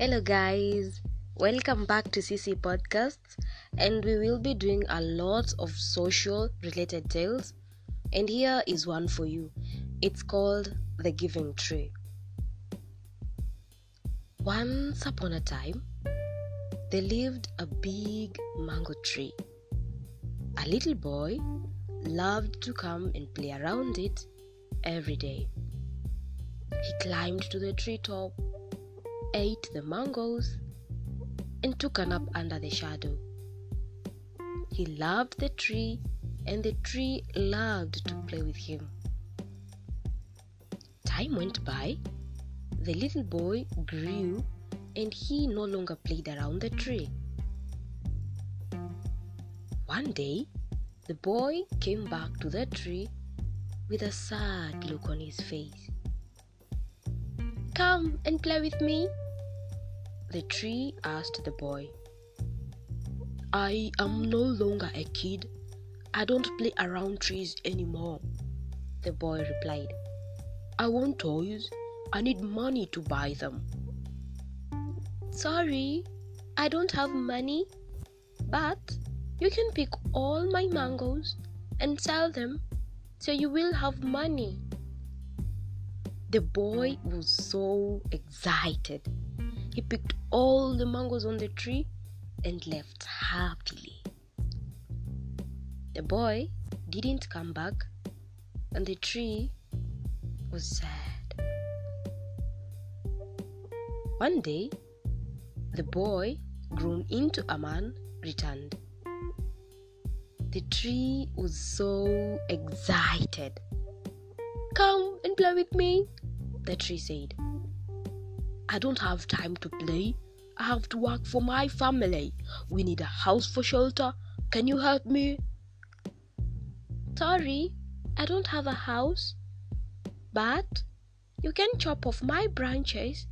Hello, guys. Welcome back to CC Podcasts, and we will be doing a lot of social related tales. And here is one for you. It's called The Giving Tree. Once upon a time, there lived a big mango tree. A little boy loved to come and play around it every day. He climbed to the treetop ate the mangoes, and took a nap under the shadow. He loved the tree, and the tree loved to play with him. Time went by, the little boy grew, and he no longer played around the tree. One day, the boy came back to the tree with a sad look on his face. Come and play with me, the tree asked the boy. I am no longer a kid. I don't play around trees anymore, the boy replied. I want toys. I need money to buy them. Sorry, I don't have money, but you can pick all my mangoes and sell them so you will have money. The boy was so excited. He picked all the mangoes on the tree and left happily. The boy didn't come back, and the tree was sad. One day, the boy, grown into a man, returned. The tree was so excited. Come and play with me, the tree said. I don't have time to play. I have to work for my family. We need a house for shelter. Can you help me? Sorry, I don't have a house. But you can chop off my branches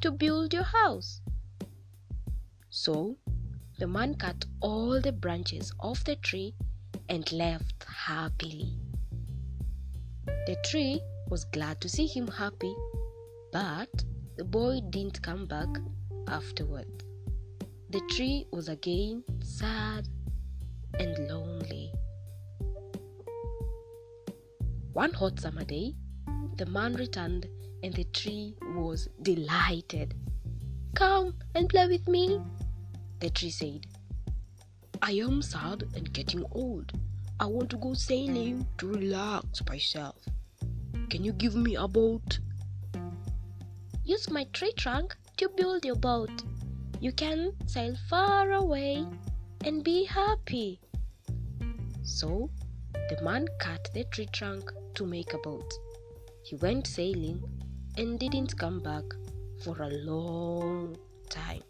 to build your house. So the man cut all the branches off the tree and left happily. The tree was glad to see him happy, but the boy didn't come back afterward. The tree was again sad and lonely. One hot summer day, the man returned and the tree was delighted. Come and play with me, the tree said. I am sad and getting old. I want to go sailing to relax myself. Can you give me a boat? Use my tree trunk to build your boat. You can sail far away and be happy. So the man cut the tree trunk to make a boat. He went sailing and didn't come back for a long time.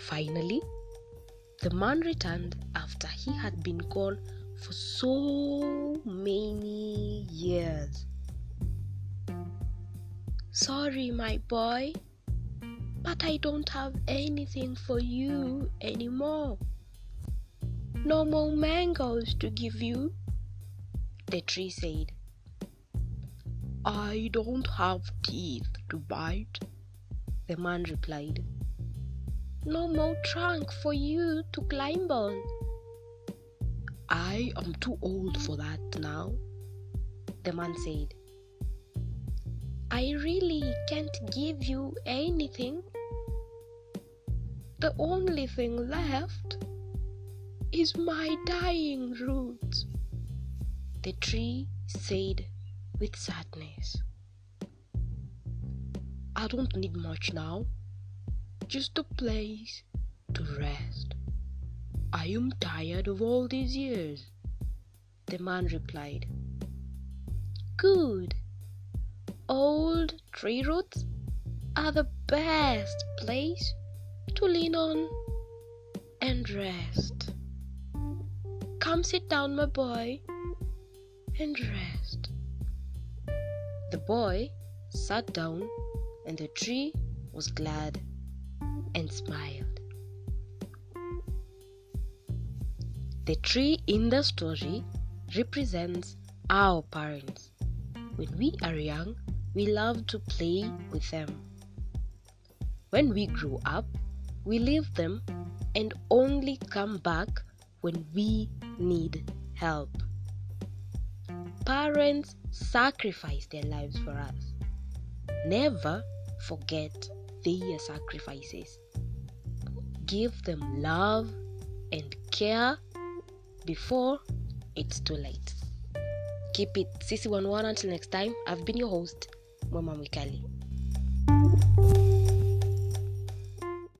Finally, the man returned after he had been gone for so many years. Sorry, my boy, but I don't have anything for you anymore. No more mangoes to give you, the tree said. I don't have teeth to bite, the man replied. No more trunk for you to climb on. I am too old for that now, the man said. I really can't give you anything. The only thing left is my dying roots, the tree said with sadness. I don't need much now, just a place to rest. I am tired of all these years, the man replied. Good, Old tree roots are the best place to lean on and rest. Come sit down, my boy, and rest. The boy sat down, and the tree was glad and smiled. The tree in the story represents our parents. When we are young, we love to play with them. When we grow up, we leave them and only come back when we need help. Parents sacrifice their lives for us. Never forget their sacrifices. Give them love and care before it's too late. Keep it Sisi One One until next time. I've been your host, Mama Mikali.